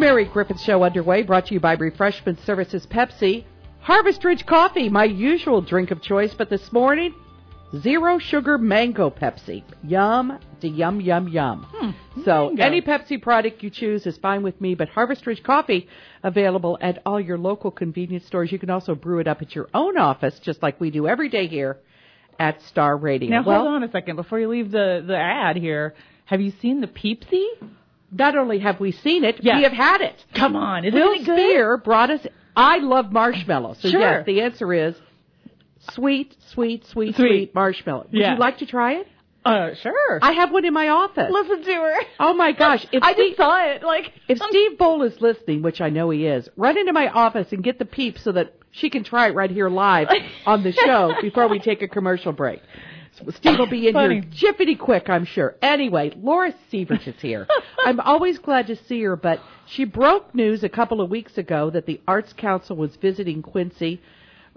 Mary Griffith Show underway, brought to you by Refreshment Services Pepsi. Harvest Ridge Coffee, my usual drink of choice, but this morning, zero sugar mango Pepsi. Yum, de yum, yum, yum. Hmm, so mango. any Pepsi product you choose is fine with me, but Harvest Ridge Coffee available at all your local convenience stores. You can also brew it up at your own office, just like we do every day here at Star Radio. Now well, hold on a second before you leave the the ad here. Have you seen the Peepsy? Not only have we seen it, Yes. we have had it. Come on, is Will it good? Spear brought us. I love marshmallow. So Sure. yes, the answer is sweet, sweet, sweet, sweet, Sweet. marshmallow. Would Yeah. you like to try it? Uh, sure. I have one in my office. Listen to her. Oh my gosh! If I Steve, just saw it. Like if Steve Bowl is listening, which I know he is, run into my office and get the peep so that she can try it right here live on the show before we take a commercial break. Steve will be in Funny. here jiffity quick, I'm sure. Anyway, Laura Sievert is here. I'm always glad to see her, but she broke news a couple of weeks ago that the Arts Council was visiting Quincy.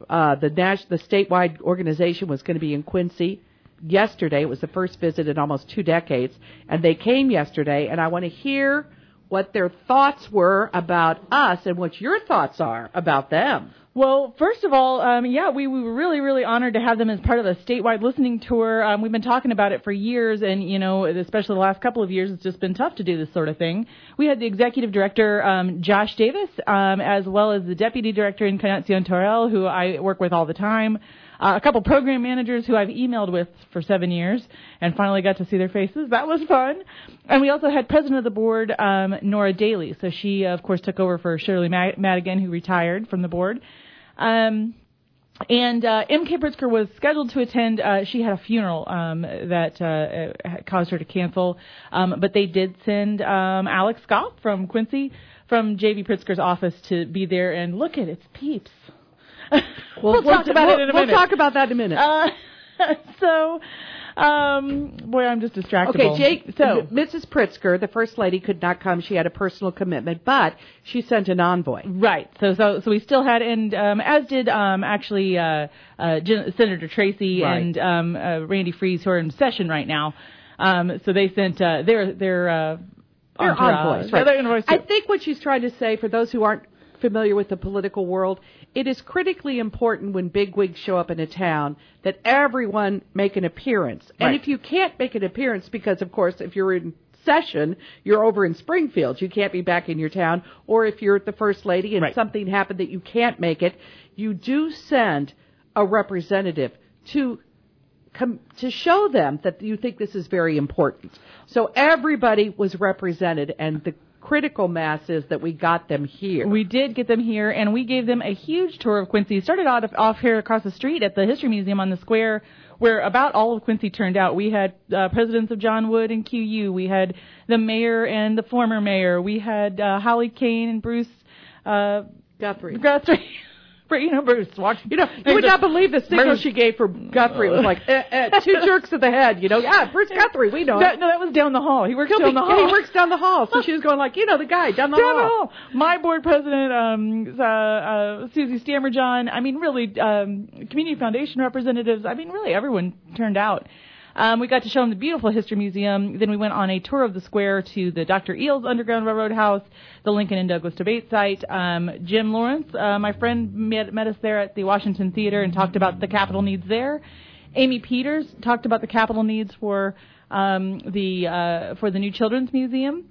Uh, the Nash, the statewide organization was going to be in Quincy yesterday. It was the first visit in almost two decades, and they came yesterday. And I want to hear what their thoughts were about us and what your thoughts are about them. Well, first of all, um, yeah, we, we were really, really honored to have them as part of the statewide listening tour. Um, we've been talking about it for years, and you know, especially the last couple of years, it's just been tough to do this sort of thing. We had the executive director, um, Josh Davis, um, as well as the deputy director Encarnacion Teruel, who I work with all the time. Uh, a couple program managers who I've emailed with for seven years, and finally got to see their faces. That was fun. And we also had president of the board, um, Nora Daley. So she, of course, took over for Shirley Madigan, who retired from the board. Um, and uh, M.K. Pritzker was scheduled to attend. Uh, she had a funeral um, that uh, uh, caused her to cancel, um, but they did send um, Alex Scott from Quincy, from J.B. Pritzker's office, to be there and look at it, its peeps. We'll, talk about we'll, it in a we'll talk about that in a minute. Uh, so, um, boy, I'm just distracted. Okay, Jake. So, Mrs. Pritzker, the first lady, could not come. She had a personal commitment, but she sent an envoy. Right. So so so we still had, and um, as did um, actually uh, uh, Gen- Senator Tracy Right. and um, uh, Randy Frese, who are in session right now. Um, so they sent uh, their their uh, They're entourage. envoys, Yeah, right? they're envoys I think what she's trying to say, for those who aren't familiar with the political world, it is critically important when bigwigs show up in a town that everyone make an appearance. And Right. if you can't make an appearance, because of course, if you're in session, you're over in Springfield, you can't be back in your town, or if you're the first lady and Right. something happened that you can't make it, you do send a representative to com- to show them that you think this is very important. So everybody was represented, and the critical mass is that we got them here. We did get them here, and we gave them a huge tour of Quincy. Started out off here across the street at the History Museum on the square, where about all of Quincy turned out. We had uh, presidents of John Wood and QU. We had the mayor and the former mayor. We had uh, Holly Kane and Bruce uh, Guthrie. Guthrie. you know, Bruce. Watch. You know, you would not believe the signal she gave for Guthrie. It was like eh, eh, two jerks of the head. You know, yeah, Bruce Guthrie, we know. No, no, that was down the hall. He works He'll down be- the yeah, hall. he works down the hall. So she was going like, you know, the guy down the down the hall. hall. My board president, um, uh, uh, Susie Stammerjohn. I mean, really, um, community foundation representatives. I mean, really, everyone turned out. Um, we got to show them the beautiful history museum. Then we went on a tour of the square to the Dr. Eells Underground Railroad House, the Lincoln and Douglas debate site. Um, Jim Lawrence, uh, my friend, met, met us there at the Washington Theater and talked about the capital needs there. Amy Peters talked about the capital needs for um, the uh, for the new children's museum.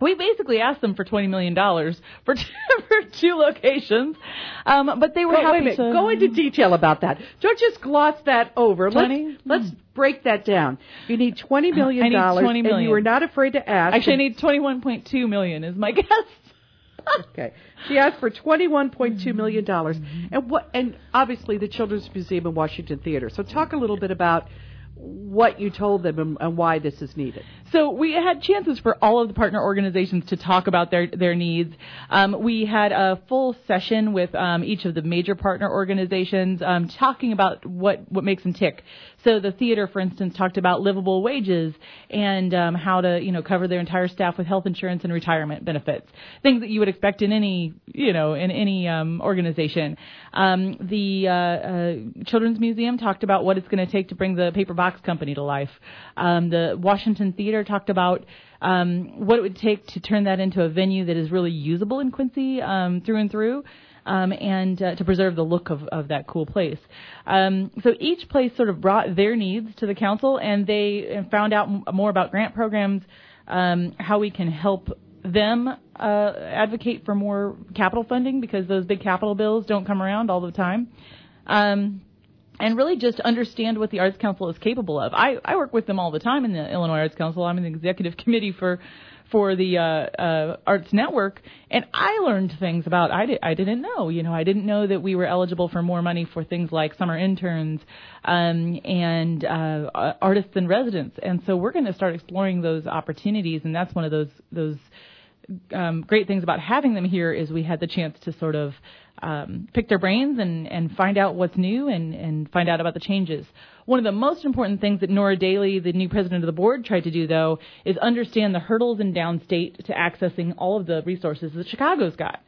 We basically asked them for twenty million dollars for two, for two locations, um, but they were happy wait a minute. to Go into detail about that. Don't just gloss that over. 20? Let's, let's break that down. You need twenty million dollars, and you were not afraid to ask. Actually, I need twenty one point two million is my guess. Okay. She asked for twenty-one point two million dollars, and what? And obviously, the Children's Museum and Washington Theater. So, talk a little bit about what you told them and, and why this is needed. So we had chances for all of the partner organizations to talk about their their needs. Um, we had a full session with um, each of the major partner organizations, um, talking about what what makes them tick. So the theater, for instance, talked about livable wages and um, how to, you know, cover their entire staff with health insurance and retirement benefits, things that you would expect in any, you know, in any um, organization. Um, the uh, uh, Children's Museum talked about what it's going to take to bring the paper box company to life. Um, the Washington Theater talked about um, what it would take to turn that into a venue that is really usable in Quincy um, through and through. Um, and uh, to preserve the look of, of that cool place. Um, so each place sort of brought their needs to the council, and they found out m- more about grant programs, um, how we can help them uh, advocate for more capital funding because those big capital bills don't come around all the time. And really just understand what the Arts Council is capable of. I, I work with them all the time in the Illinois Arts Council. I'm in the executive committee for for the uh, uh, Arts Network, and I learned things about I, di- I didn't know. You know, I didn't know that we were eligible for more money for things like summer interns um, and uh, artists in residence. And so we're going to start exploring those opportunities, and that's one of those those um, great things about having them here is we had the chance to sort of um, pick their brains and, and find out what's new and, and find out about the changes. One of the most important things that Nora Daley, the new president of the board, tried to do, though, is understand the hurdles in downstate to accessing all of the resources that Chicago's got.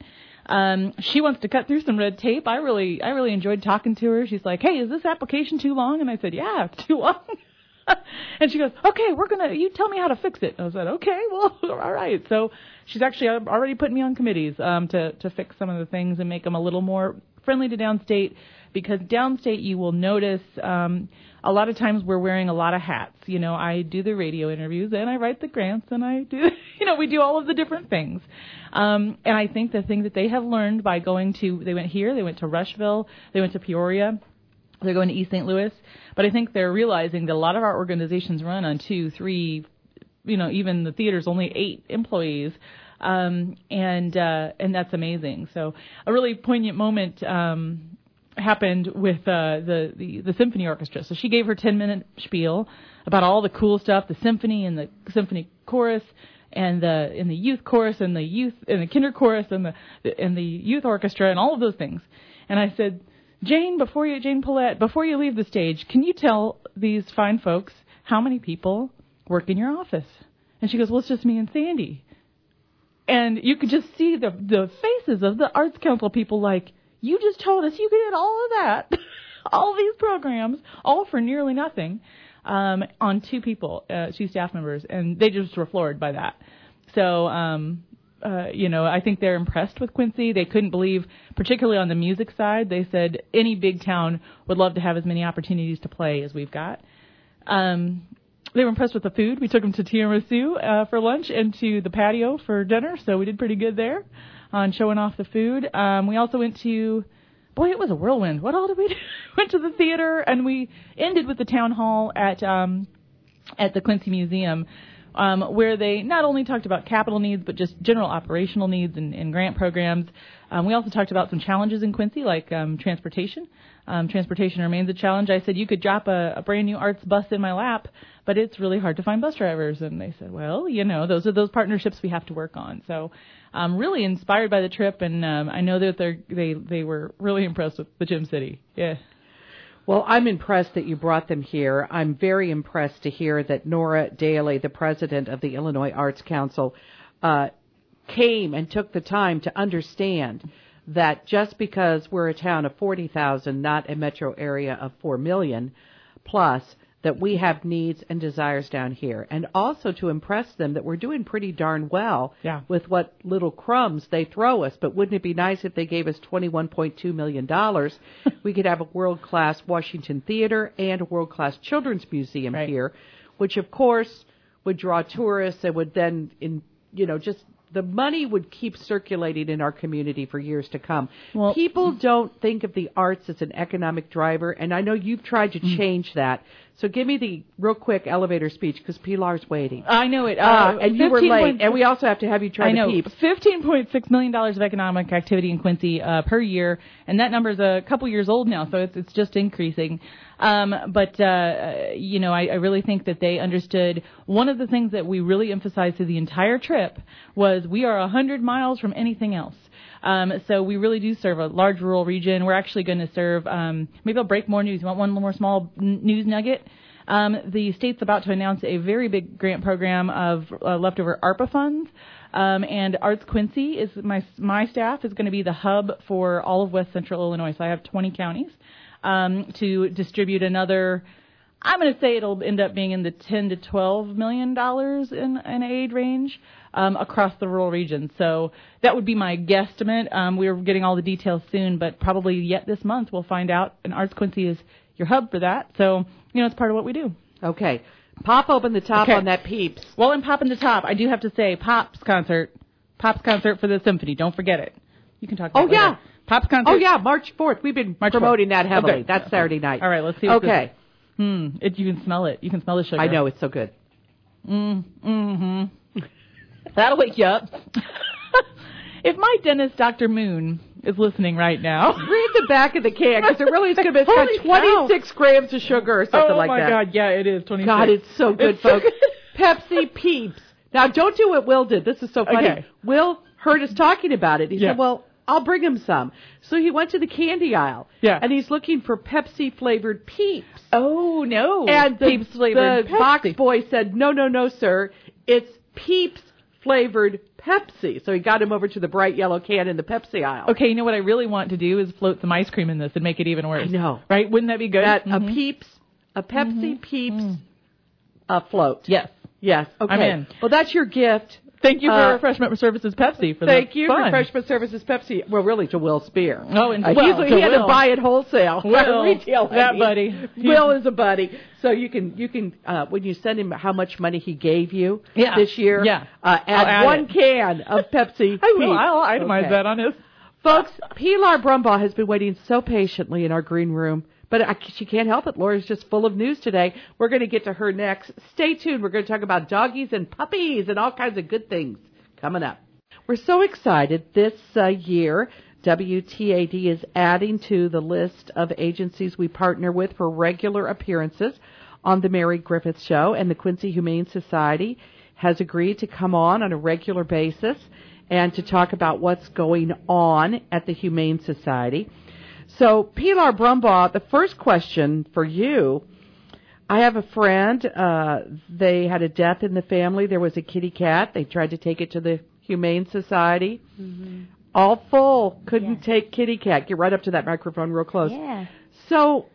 Um, she wants to cut through some red tape. I really, I really enjoyed talking to her. She's like, "Hey, is this application too long?" And I said, "Yeah, too long." and she goes, "Okay, we're gonna. You tell me how to fix it." And I said, "Okay, well, all right." So she's actually already put me on committees um, to to fix some of the things and make them a little more friendly to downstate. Because downstate, you will notice um, a lot of times we're wearing a lot of hats. You know, I do the radio interviews and I write the grants and I do, you know, we do all of the different things. Um, and I think the thing that they have learned by going to, they went here, they went to Rushville, they went to Peoria, they're going to East St. Louis, but I think they're realizing that a lot of our organizations run on two, three, you know, even the theater's only eight employees, um, and uh, and that's amazing. So a really poignant moment um, happened with uh, the, the the symphony orchestra. So she gave her ten minute spiel about all the cool stuff, the symphony and the symphony chorus, and the in the youth chorus and the youth and the kinder chorus and the and the youth orchestra and all of those things. And I said Jane, before you, Jane Paulette, before you leave the stage, can you tell these fine folks how many people work in your office? And she goes, well, it's just me and Sandy. And you could just see the the faces of the arts council people like, you just told us you did all of that, all these programs, all for nearly nothing, um, on two people, uh, two staff members, and they just were floored by that. So um, uh, you know, I think they're impressed with Quincy. They couldn't believe, particularly on the music side, they said any big town would love to have as many opportunities to play as we've got. Um, they were impressed with the food. We took them to tiramisu uh, for lunch and to the patio for dinner, so we did pretty good there on showing off the food. Um, we also went to, boy, it was a whirlwind. What all did we do? went to the theater, and we ended with the town hall at um, at the Quincy Museum um, where they not only talked about capital needs, but just general operational needs and, and grant programs. Um, we also talked about some challenges in Quincy, like um, transportation. Um, transportation remains a challenge. I said you could drop a, a brand new arts bus in my lap, but it's really hard to find bus drivers. And they said, well, you know, those are those partnerships we have to work on. So I'm really inspired by the trip, and um, I know that they they they were really impressed with the Gem City. Yeah. Well, I'm impressed that you brought them here. I'm very impressed to hear that Nora Daley, the president of the Illinois Arts Council, uh, came and took the time to understand that just because we're a town of 40,000, not a metro area of 4 million plus, that we have needs and desires down here, and also to impress them that we're doing pretty darn well yeah. with what little crumbs they throw us. But wouldn't it be nice if they gave us $21.2 million? we could have a world class Washington Theater and a world class Children's Museum right. here, which of course would draw tourists and would then, in you know, just the money would keep circulating in our community for years to come. Well, People don't think of the arts as an economic driver, and I know you've tried to Mm. change that. So give me the real quick elevator speech because Pilar's waiting. I know it. Uh, Uh, and you were late, and we also have to have you try I know. to peep. Fifteen point six million dollars of economic activity in Quincy uh, per year, and that number is a couple years old now, so it's it's just increasing. Um, but uh, you know, I, I really think that they understood one of the things that we really emphasized through the entire trip was we are a hundred miles from anything else. Um, so we really do serve a large rural region. We're actually going to serve. Um, maybe I'll break more news. You want one more small n- news nugget? Um, the state's about to announce a very big grant program of uh, leftover ARPA funds. Um, and Arts Quincy is my my staff is going to be the hub for all of West Central Illinois. So I have 20 counties um, to distribute another. I'm going to say it'll end up being in the 10 to 12 million dollars in an aid range um, across the rural region. So that would be my guesstimate. Um, we're getting all the details soon, but probably yet this month we'll find out. And Arts Quincy is your hub for that. So you know it's part of what we do. Okay. Pop open the top Okay. on that peeps. Well, in popping the top, I do have to say Pops concert, Pops concert for the symphony. Don't forget it. You can talk. About Oh, it later. yeah. Pops concert. Oh yeah, March fourth. We've been March promoting 4th. that heavily. Okay. That's Saturday night. All right, let's see. What Okay. Hmm. It, you can smell it. You can smell the sugar. I know it's so good. Mm, mm-hmm. That'll wake you up. if my dentist, Dr. Moon, is listening right now. Read the back of the can because it really is going to be. It's got cow. 26 grams of sugar or something oh like my that. God! Yeah, it is. Twenty. God, it's so good, It's so folks. good. Pepsi Peeps. Now, don't do what Will did. This is so funny. Okay. Will heard us talking about it. He Yeah. said, "Well, I'll bring him some." So he went to the candy aisle. Yeah. And he's looking for Pepsi flavored Peeps. Oh no! And the, Peeps flavored the box Pepsi. boy said, "No, no, no, sir. It's Peeps flavored Pepsi." So he got him over to the bright yellow can in the Pepsi aisle. Okay, you know what I really want to do is float some ice cream in this and make it even worse. I know. Right? Wouldn't that be good? That Mhm. a Peeps, a Pepsi Peeps, a float. Yes. Yes. Okay. I'm in. Well, that's your gift. Thank you for Uh, Refreshment Services Pepsi for Thank the you, fun. Refreshment Services Pepsi. Well, really, to Will Spear. Oh, and- uh, well, he had to buy it wholesale. Will, retail. That mean. buddy. Will is a buddy, so you can you can uh, when you send him how much money he gave you Yeah. this year. Yeah. uh, add, add one it. can of Pepsi. I will. I'll itemize Okay. that on his. Folks, Pilar Brumbaugh has been waiting so patiently in our green room, but I, she can't help it. Laura's just full of news today. We're going to get to her next. Stay tuned. We're going to talk about doggies and puppies and all kinds of good things coming up. We're so excited this uh, year. WTAD is adding to the list of agencies we partner with for regular appearances on the Mary Griffith Show, and the Quincy Humane Society has agreed to come on on a regular basis and to talk about what's going on at the Humane Society. So, Pilar Brumbaugh, the first question for you. I have a friend. Uh, they had a death in the family. There was a kitty cat. They tried to take it to the Humane Society. All full. Couldn't Yes. take kitty cat. Get right up to that microphone real close. Yeah. So,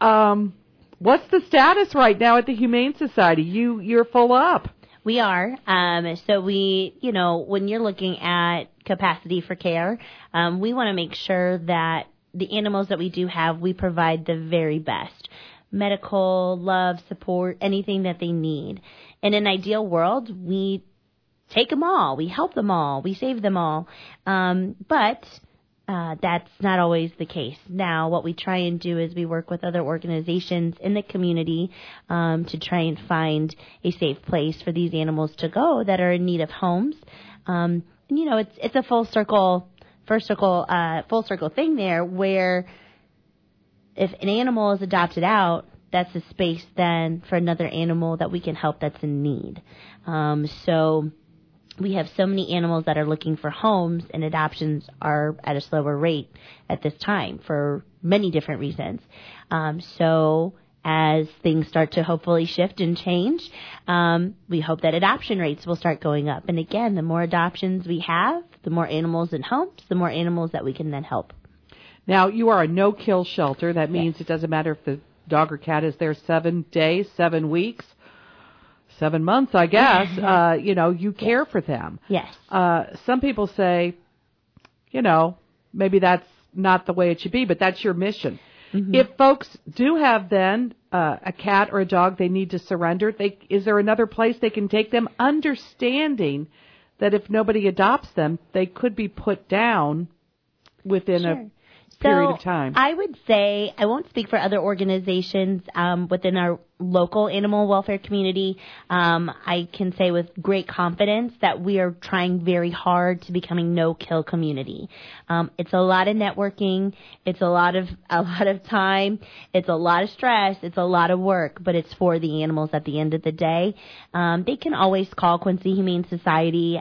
um, what's the status right now at the Humane Society? You you're full up. We are. Um, so we, you know, when you're looking at capacity for care, um, we want to make sure that the animals that we do have, we provide the very best medical, love, support, anything that they need. In an ideal world, we take them all, we help them all, we save them all. Um, but uh, that's not always the case. Now, what we try and do is we work with other organizations in the community um, to try and find a safe place for these animals to go that are in need of homes. Um, you know, it's it's a full circle, first circle, uh, full circle thing there where if an animal is adopted out, that's a space then for another animal that we can help that's in need. Um, so we have so many animals that are looking for homes, and adoptions are at a slower rate at this time for many different reasons. Um, so as things start to hopefully shift and change, um, we hope that adoption rates will start going up. And again, the more adoptions we have, the more animals in homes, the more animals that we can then help. Now you are a no-kill shelter. That means it doesn't matter if the dog or cat is there seven days, seven weeks, seven months. I guess. uh, you know, you care for them. Yes. Uh, some people say, you know, maybe that's not the way it should be, but that's your mission. If folks do have then uh, a cat or a dog they need to surrender, they, is there another place they can take them, understanding that if nobody adopts them, they could be put down within Sure. Period so of time. I would say I won't speak for other organizations um, within our local animal welfare community. Um, I can say with great confidence that we are trying very hard to becoming no kill community. Um, it's a lot of networking. It's a lot of a lot of time. It's a lot of stress. It's a lot of work, but it's for the animals at the end of the day. Um, they can always call Quincy Humane Society.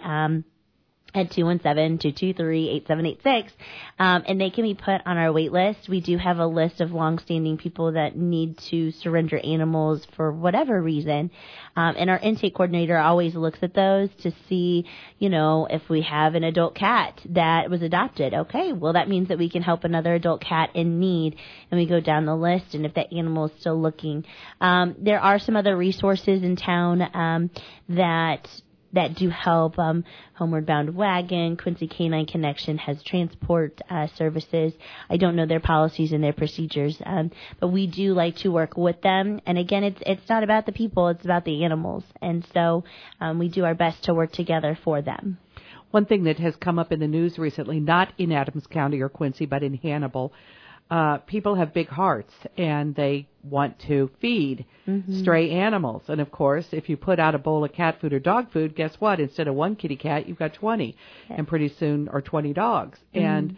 At 217-223-8786 um, and they can be put on our wait list. We do have a list of longstanding people that need to surrender animals for whatever reason. Um, and our intake coordinator always looks at those to see, you know, if we have an adult cat that was adopted. Okay, well that means that we can help another adult cat in need and we go down the list and if that animal is still looking. Um, there are some other resources in town um, that that do help. Um, Homeward Bound Waggin', Quincy Canine Connection has transport uh, services. I don't know their policies and their procedures, um, but we do like to work with them. And again, it's it's not about the people; it's about the animals. And so um, we do our best to work together for them. One thing that has come up in the news recently, not in Adams County or Quincy, but in Hannibal, uh, people have big hearts and they want to feed mm-hmm. stray animals. And of course, if you put out a bowl of cat food or dog food, guess what? Instead of one kitty cat, you've got 20 and pretty soon, or 20 dogs. Mm-hmm. And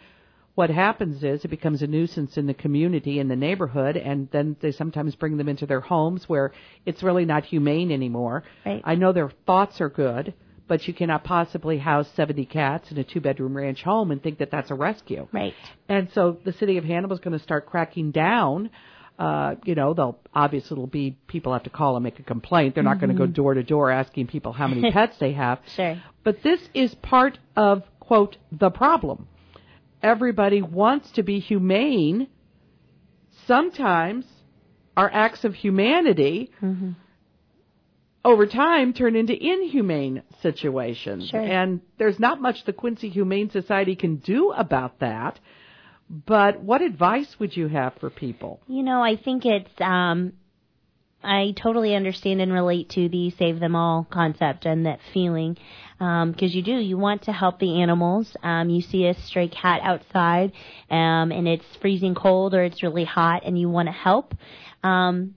what happens is it becomes a nuisance in the community, in the neighborhood, and then they sometimes bring them into their homes where it's really not humane anymore. Right. I know their thoughts are good but you cannot possibly house 70 cats in a two bedroom ranch home and think that that's a rescue. Right. And so the city of Hannibal is going to start cracking down. Uh, you know, they'll obviously it'll be people have to call and make a complaint. They're not mm-hmm. going to go door to door asking people how many pets they have. Sure. But this is part of quote the problem. Everybody wants to be humane. Sometimes our acts of humanity mm-hmm over time turn into inhumane situations. Sure. And there's not much the Quincy Humane Society can do about that. But what advice would you have for people? You know, I think it's um I totally understand and relate to the save them all concept and that feeling because um, you do you want to help the animals. Um, you see a stray cat outside um, and it's freezing cold or it's really hot and you want to help. Um,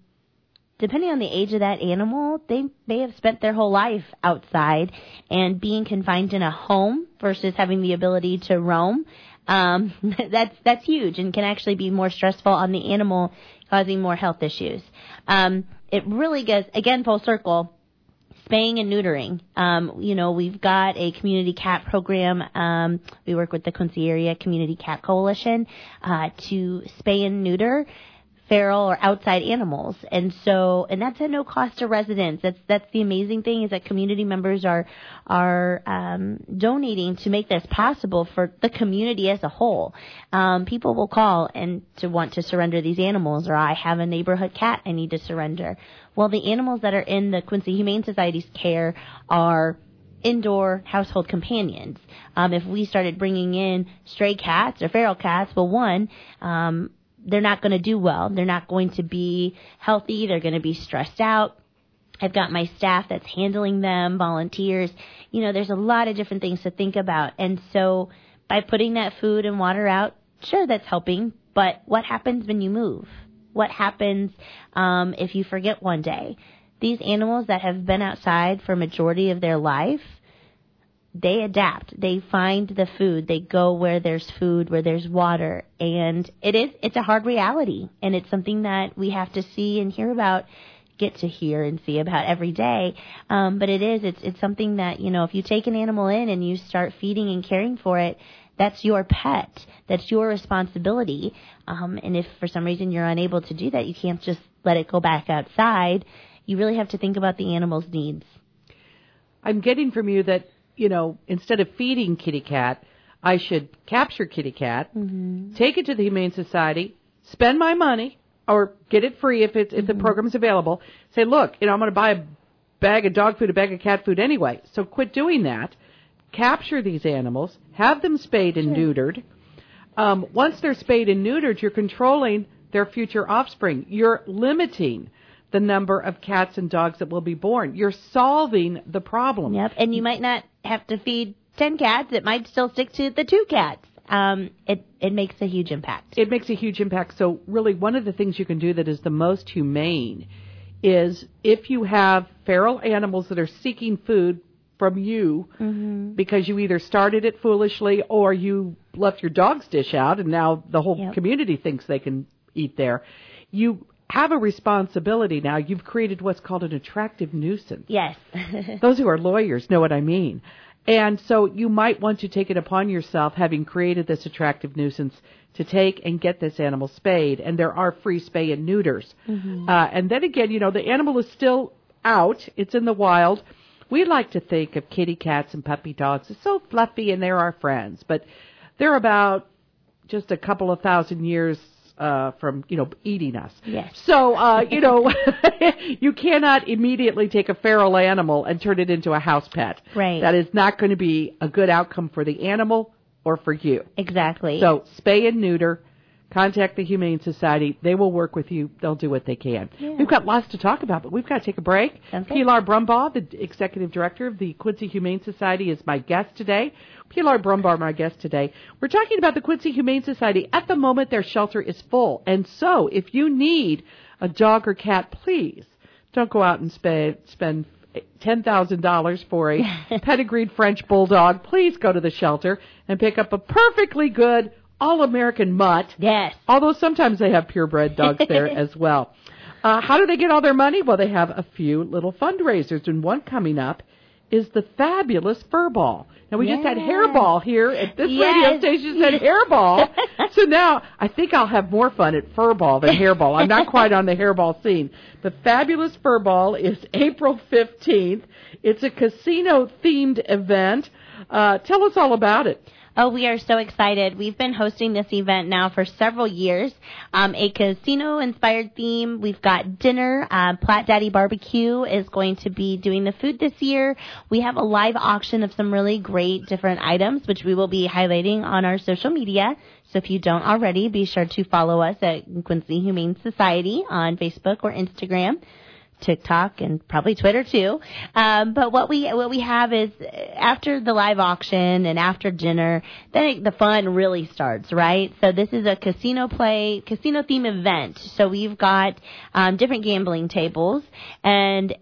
depending on the age of that animal, they may have spent their whole life outside and being confined in a home versus having the ability to roam. Um, that's that's huge and can actually be more stressful on the animal, causing more health issues. Um, it really goes again full circle. Spaying and neutering. Um, you know, we've got a community cat program. Um, we work with the Quincy Area Community Cat Coalition uh, to spay and neuter feral or outside animals. And so, and that's at no cost to residents. That's, that's the amazing thing is that community members are, are, um, donating to make this possible for the community as a whole. Um, people will call and to want to surrender these animals or I have a neighborhood cat I need to surrender. Well, the animals that are in the Quincy Humane Society's care are indoor household companions. Um, if we started bringing in stray cats or feral cats, well, one, um, they're not going to do well. They're not going to be healthy. They're going to be stressed out. I've got my staff that's handling them, volunteers. You know, there's a lot of different things to think about. And so by putting that food and water out, sure, that's helping. But what happens when you move? What happens um, if you forget one day? These animals that have been outside for majority of their life, they adapt. They find the food. They go where there's food, where there's water. And it is, it's a hard reality. And it's something that we have to see and hear about, get to hear and see about every day. Um, but it is, it's, it's something that, you know, if you take an animal in and you start feeding and caring for it, that's your pet. That's your responsibility. Um, and if for some reason you're unable to do that, you can't just let it go back outside. You really have to think about the animal's needs. I'm getting from you that you know, instead of feeding kitty cat, I should capture kitty cat, mm-hmm. take it to the Humane Society, spend my money, or get it free if it's if mm-hmm. the program's available. Say, look, you know, I'm going to buy a bag of dog food, a bag of cat food anyway. So quit doing that. Capture these animals, have them spayed and sure. neutered. Um, once they're spayed and neutered, you're controlling their future offspring. You're limiting the number of cats and dogs that will be born. You're solving the problem. Yep, and you might not have to feed 10 cats. It might still stick to the two cats. Um, it, it makes a huge impact. It makes a huge impact. So really one of the things you can do that is the most humane is if you have feral animals that are seeking food from you mm-hmm. because you either started it foolishly or you left your dog's dish out and now the whole yep. community thinks they can eat there. You have a responsibility now. You've created what's called an attractive nuisance. Yes. Those who are lawyers know what I mean. And so you might want to take it upon yourself, having created this attractive nuisance, to take and get this animal spayed. And there are free spay and neuters. Mm-hmm. Uh, and then again, you know, the animal is still out. It's in the wild. We like to think of kitty cats and puppy dogs as so fluffy and they're our friends, but they're about just a couple of thousand years uh, from you know eating us. Yes. So uh, you know you cannot immediately take a feral animal and turn it into a house pet. Right. That is not going to be a good outcome for the animal or for you. Exactly. So spay and neuter. Contact the Humane Society. They will work with you. They'll do what they can. Yeah. We've got lots to talk about, but we've got to take a break. Good. Pilar Brumbaugh, the executive director of the Quincy Humane Society, is my guest today. Pilar Brumbaugh, my guest today. We're talking about the Quincy Humane Society. At the moment, their shelter is full, and so if you need a dog or cat, please don't go out and spend spend ten thousand dollars for a pedigreed French bulldog. Please go to the shelter and pick up a perfectly good all American mutt. yes. Although sometimes they have purebred dogs there as well. Uh, how do they get all their money? Well, they have a few little fundraisers, and one coming up is the fabulous Fur Ball. Now we just had. Hairball here at this radio Yes. station said Hairball. so now I think I'll have more fun at Fur Ball than Hairball. I'm not quite on the Hairball scene. The fabulous Fur Ball is April 15th. It's a casino themed event. Uh, tell us all about it. Oh, we are so excited. We've been hosting this event now for several years. Um, a casino inspired theme. We've got dinner. Uh, Platt Daddy Barbecue is going to be doing the food this year. We have a live auction of some really great different items, which we will be highlighting on our social media. So if you don't already, be sure to follow us at Quincy Humane Society on Facebook or Instagram. TikTok and probably Twitter too. Um, but what we what we have is after the live auction and after dinner, then the fun really starts, right? So this is a casino play, casino theme event. So we've got um, different gambling tables and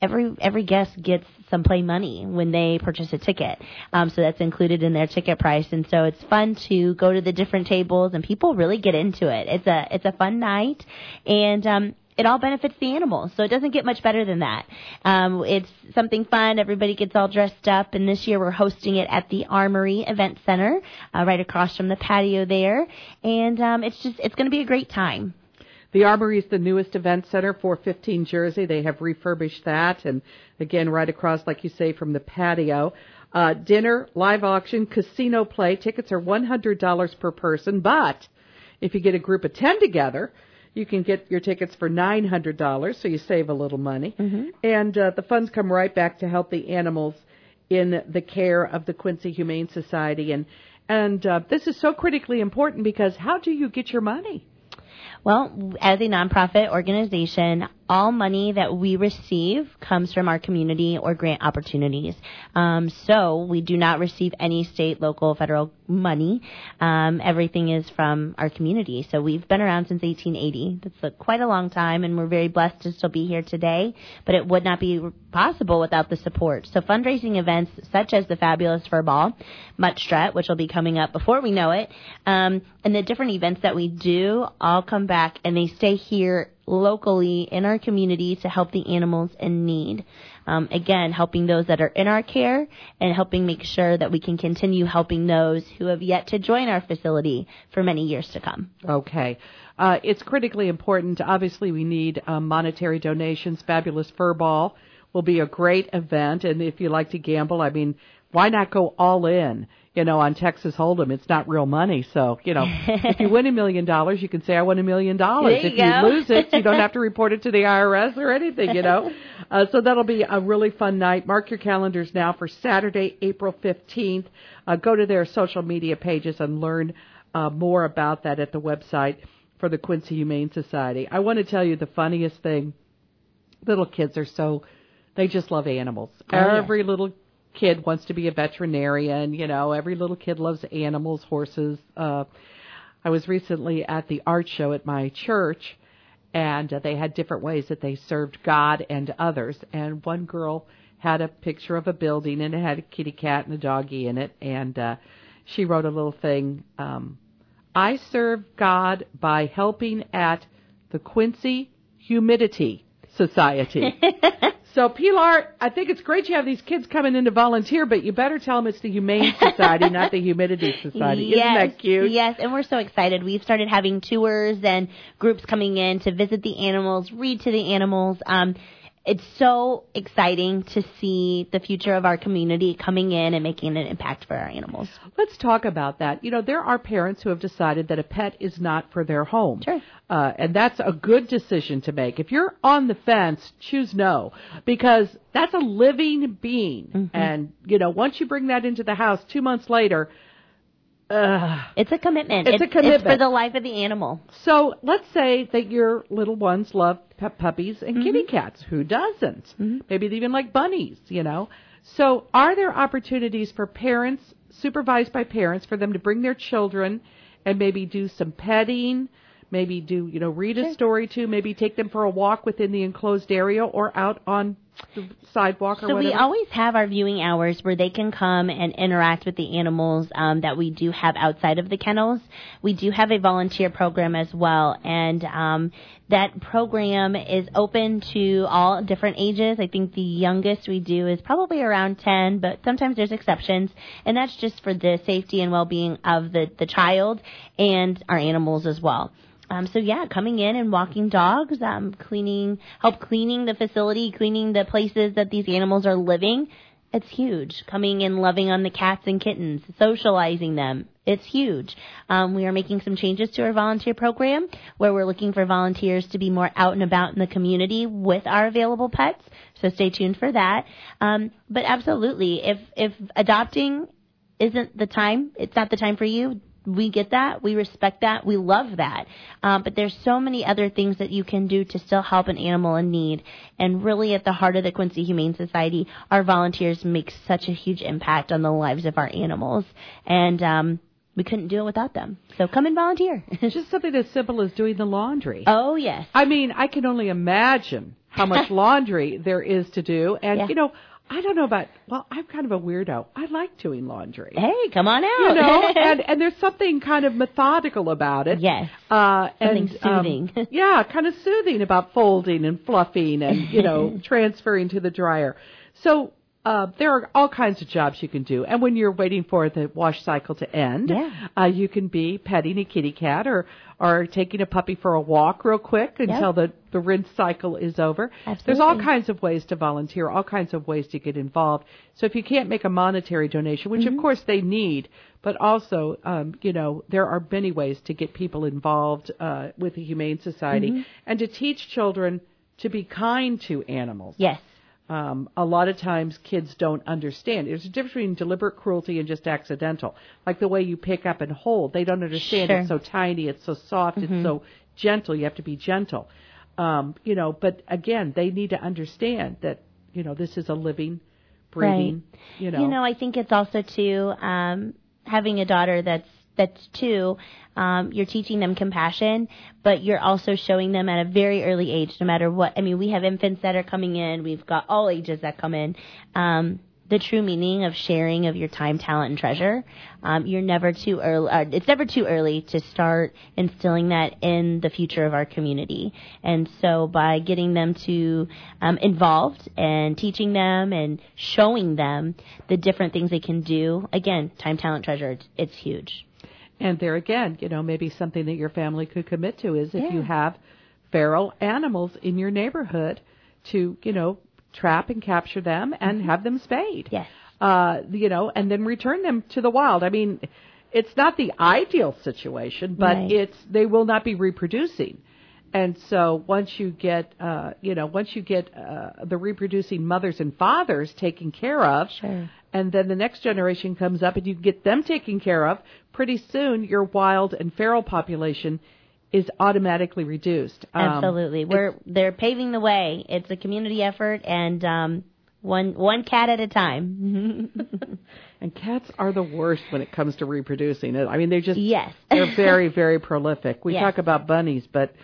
every every guest gets some play money when they purchase a ticket. Um, so that's included in their ticket price, and so it's fun to go to the different tables, and people really get into it. It's a it's a fun night, and um, it all benefits the animals. So it doesn't get much better than that. Um, it's something fun. Everybody gets all dressed up, and this year we're hosting it at the Armory Event Center, uh, right across from the patio there, and um, it's just it's going to be a great time. The Armory is the newest event center for 15 Jersey. They have refurbished that, and again, right across, like you say, from the patio. Uh, dinner, live auction, casino play. Tickets are $100 per person, but if you get a group of 10 together, you can get your tickets for $900, so you save a little money. And uh, the funds come right back to help the animals in the care of the Quincy Humane Society. And and uh, this is so critically important because how do you get your money? Well, as a nonprofit organization, all money that we receive comes from our community or grant opportunities. Um, so we do not receive any state, local, federal money. Um, everything is from our community. So we've been around since 1880. That's a, quite a long time, and we're very blessed to still be here today. But it would not be possible without the support. So fundraising events such as the Fabulous Fur Ball, Mutt Strut, which will be coming up before we know it, um, and the different events that we do all come back and they stay here locally in our community to help the animals in need. Um, again, helping those that are in our care and helping make sure that we can continue helping those who have yet to join our facility for many years to come. Okay. Uh, it's critically important. Obviously, we need um, monetary donations. Fabulous Fur Ball will be a great event. And if you like to gamble, I mean, why not go all in? You know, on Texas Hold'em, it's not real money. So, you know, if you win a million dollars, you can say, I won a million dollars. You If go. you lose it, you don't have to report it to the IRS or anything, you know. Uh, so that'll be a really fun night. Mark your calendars now for Saturday, April 15th. Uh, go to their social media pages and learn uh, more about that at the website for the Quincy Humane Society. I want to tell you the funniest thing. Little kids are so, they just love animals. Oh, yeah. Every little kid wants to be a veterinarian. You know, every little kid loves animals, horses. Uh, I was recently at the art show at my church, and uh, they had different ways that they served God and others. And one girl had a picture of a building, and it had a kitty cat and a doggy in it, and uh, she wrote a little thing. Um, I serve God by helping at the Quincy Humidity Society. So, Pilar, I think it's great you have these kids coming in to volunteer, but you better tell them it's the Humane Society, not the Humidity Society. yes, Isn't that cute? Yes, and we're so excited. We've started having tours and groups coming in to visit the animals, read to the animals. Um, it's so exciting to see the future of our community coming in and making an impact for our animals. Let's talk about that. You know, there are parents who have decided that a pet is not for their home. Sure. Uh, and that's a good decision to make. If you're on the fence, choose no, because that's a living being. Mm-hmm. And, you know, once you bring that into the house two months later, uh, It's a commitment. It's a commitment. It's for the life of the animal. So let's say that your little ones love pet puppies and kitty Mm-hmm. cats. Who doesn't? Maybe they even like bunnies, you know. So are there opportunities for parents, supervised by parents, for them to bring their children and maybe do some petting, maybe do, you know, read a story to, maybe take them for a walk within the enclosed area or out on the sidewalk or So whatever? we always have our viewing hours where they can come and interact with the animals um, that we do have outside of the kennels. We do have a volunteer program as well, and um, that program is open to all different ages. I think the youngest we do is probably around 10, but sometimes there's exceptions, and that's just for the safety and well-being of the, the child and our animals as well. Um, so yeah, coming in and walking dogs, um, cleaning, help cleaning the facility, cleaning the places that these animals are living. It's huge. Coming and loving on the cats and kittens, socializing them. It's huge. Um, we are making some changes to our volunteer program where we're looking for volunteers to be more out and about in the community with our available pets. So stay tuned for that. Um, but absolutely, if if adopting isn't the time, it's not the time for you, we get that. We respect that. We love that. Um, but there's so many other things that you can do to still help an animal in need. And really, at the heart of the Quincy Humane Society, our volunteers make such a huge impact on the lives of our animals. And um, we couldn't do it without them. So come and volunteer. Just something as simple as doing the laundry. oh, yes. I mean, I can only imagine how much laundry there is to do. And, Yeah. you know, I don't know about, well, I'm kind of a weirdo. I like doing laundry. Hey, come on out. You know, and, and there's something kind of methodical about it. Yes. Uh, Something and, um, soothing. yeah, kind of soothing about folding and fluffing and, you know, transferring to the dryer. So, uh, there are all kinds of jobs you can do. And when you're waiting for the wash cycle to end, Yeah. uh, you can be petting a kitty cat or, or taking a puppy for a walk real quick until the, the rinse cycle is over. There's all kinds of ways to volunteer, all kinds of ways to get involved. So if you can't make a monetary donation, which Mm-hmm. of course they need, but also, um, you know, there are many ways to get people involved uh, with the Humane Society Mm-hmm. and to teach children to be kind to animals. Yes. Um, a lot of times kids don't understand. There's a difference between deliberate cruelty and just accidental. Like the way you pick up and hold. They don't understand Sure. Mm-hmm. it's so tiny, it's so soft, it's so gentle. You have to be gentle. Um, you know, but again, they need to understand that, you know, this is a living, breathing, you know. You know, I think it's also too um, having a daughter that's that's two. Um, you're teaching them compassion, but you're also showing them at a very early age, no matter what. I mean, we have infants that are coming in. We've got all ages that come in. Um, the true meaning of sharing of your time, talent, and treasure. Um, you're never too early. Uh, it's never too early to start instilling that in the future of our community. And so, by getting them to um, involved and teaching them and showing them the different things they can do, again, time, talent, treasure. It's, it's huge. And there again, you know, maybe something that your family could commit to is if you have feral animals in your neighborhood to, you know, trap and capture them and have them spayed. Yes. Uh, you know, and then return them to the wild. I mean, it's not the ideal situation, but Right. it's they will not be reproducing. And so once you get, uh, you know, once you get uh, the reproducing mothers and fathers taken care of, Sure. And then the next generation comes up and you get them taken care of, pretty soon your wild and feral population is automatically reduced. Um, Absolutely. We're they're paving the way. It's a community effort and um one one cat at a time. and cats are the worst when it comes to reproducing. I mean, they're just yes. they're very very prolific. We Yes. talk about bunnies, but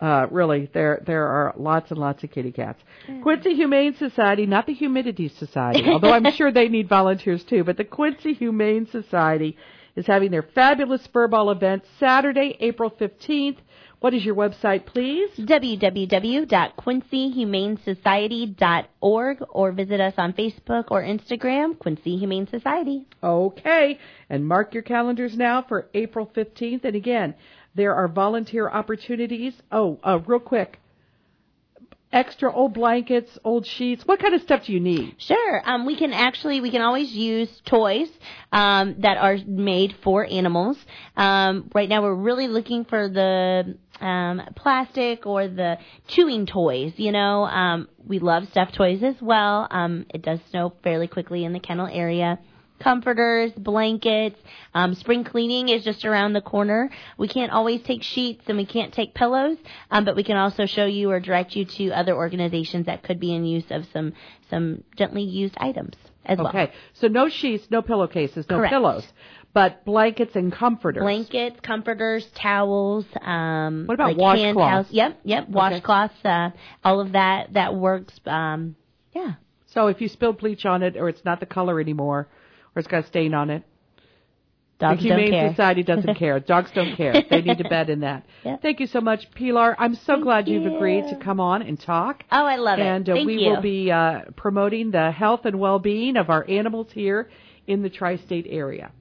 uh, really there there are lots and lots of kitty cats. Quincy Humane Society, not the Humidity Society, although I'm sure they need volunteers too. But the Quincy Humane Society is having their fabulous furball event Saturday, April 15th. What is your website, please? www.quincyhumanesociety.org or visit us on Facebook or Instagram, Quincy Humane Society. Okay. And mark your calendars now for April 15th. And again, there are volunteer opportunities. Oh, uh, real quick. Extra old blankets, old sheets. What kind of stuff do you need? Sure. Um, we can actually, we can always use toys um, that are made for animals. Um, right now, we're really looking for the um, plastic or the chewing toys. You know, um, we love stuffed toys as well. Um, it does snow fairly quickly in the kennel area comforters, blankets. Um, spring cleaning is just around the corner. We can't always take sheets and we can't take pillows, um, but we can also show you or direct you to other organizations that could be in use of some some gently used items as well. Okay. So no sheets, no pillowcases, no Correct. pillows, but blankets and comforters. Blankets, comforters, towels. Um, What about like washcloths? Yep, yep. Washcloths. Uh, all of that that works. Um, yeah. So if you spilled bleach on it or it's not the color anymore or it's got a stain on it, Dogs the don't Humane care. Society doesn't care. Dogs don't care. They need to bed in that. Yep. Thank you so much, Pilar. I'm so Thank glad you've you. agreed to come on and talk. Oh, I love and it. uh, Thank we you. will be uh, promoting the health and well-being of our animals here in the tri-state area.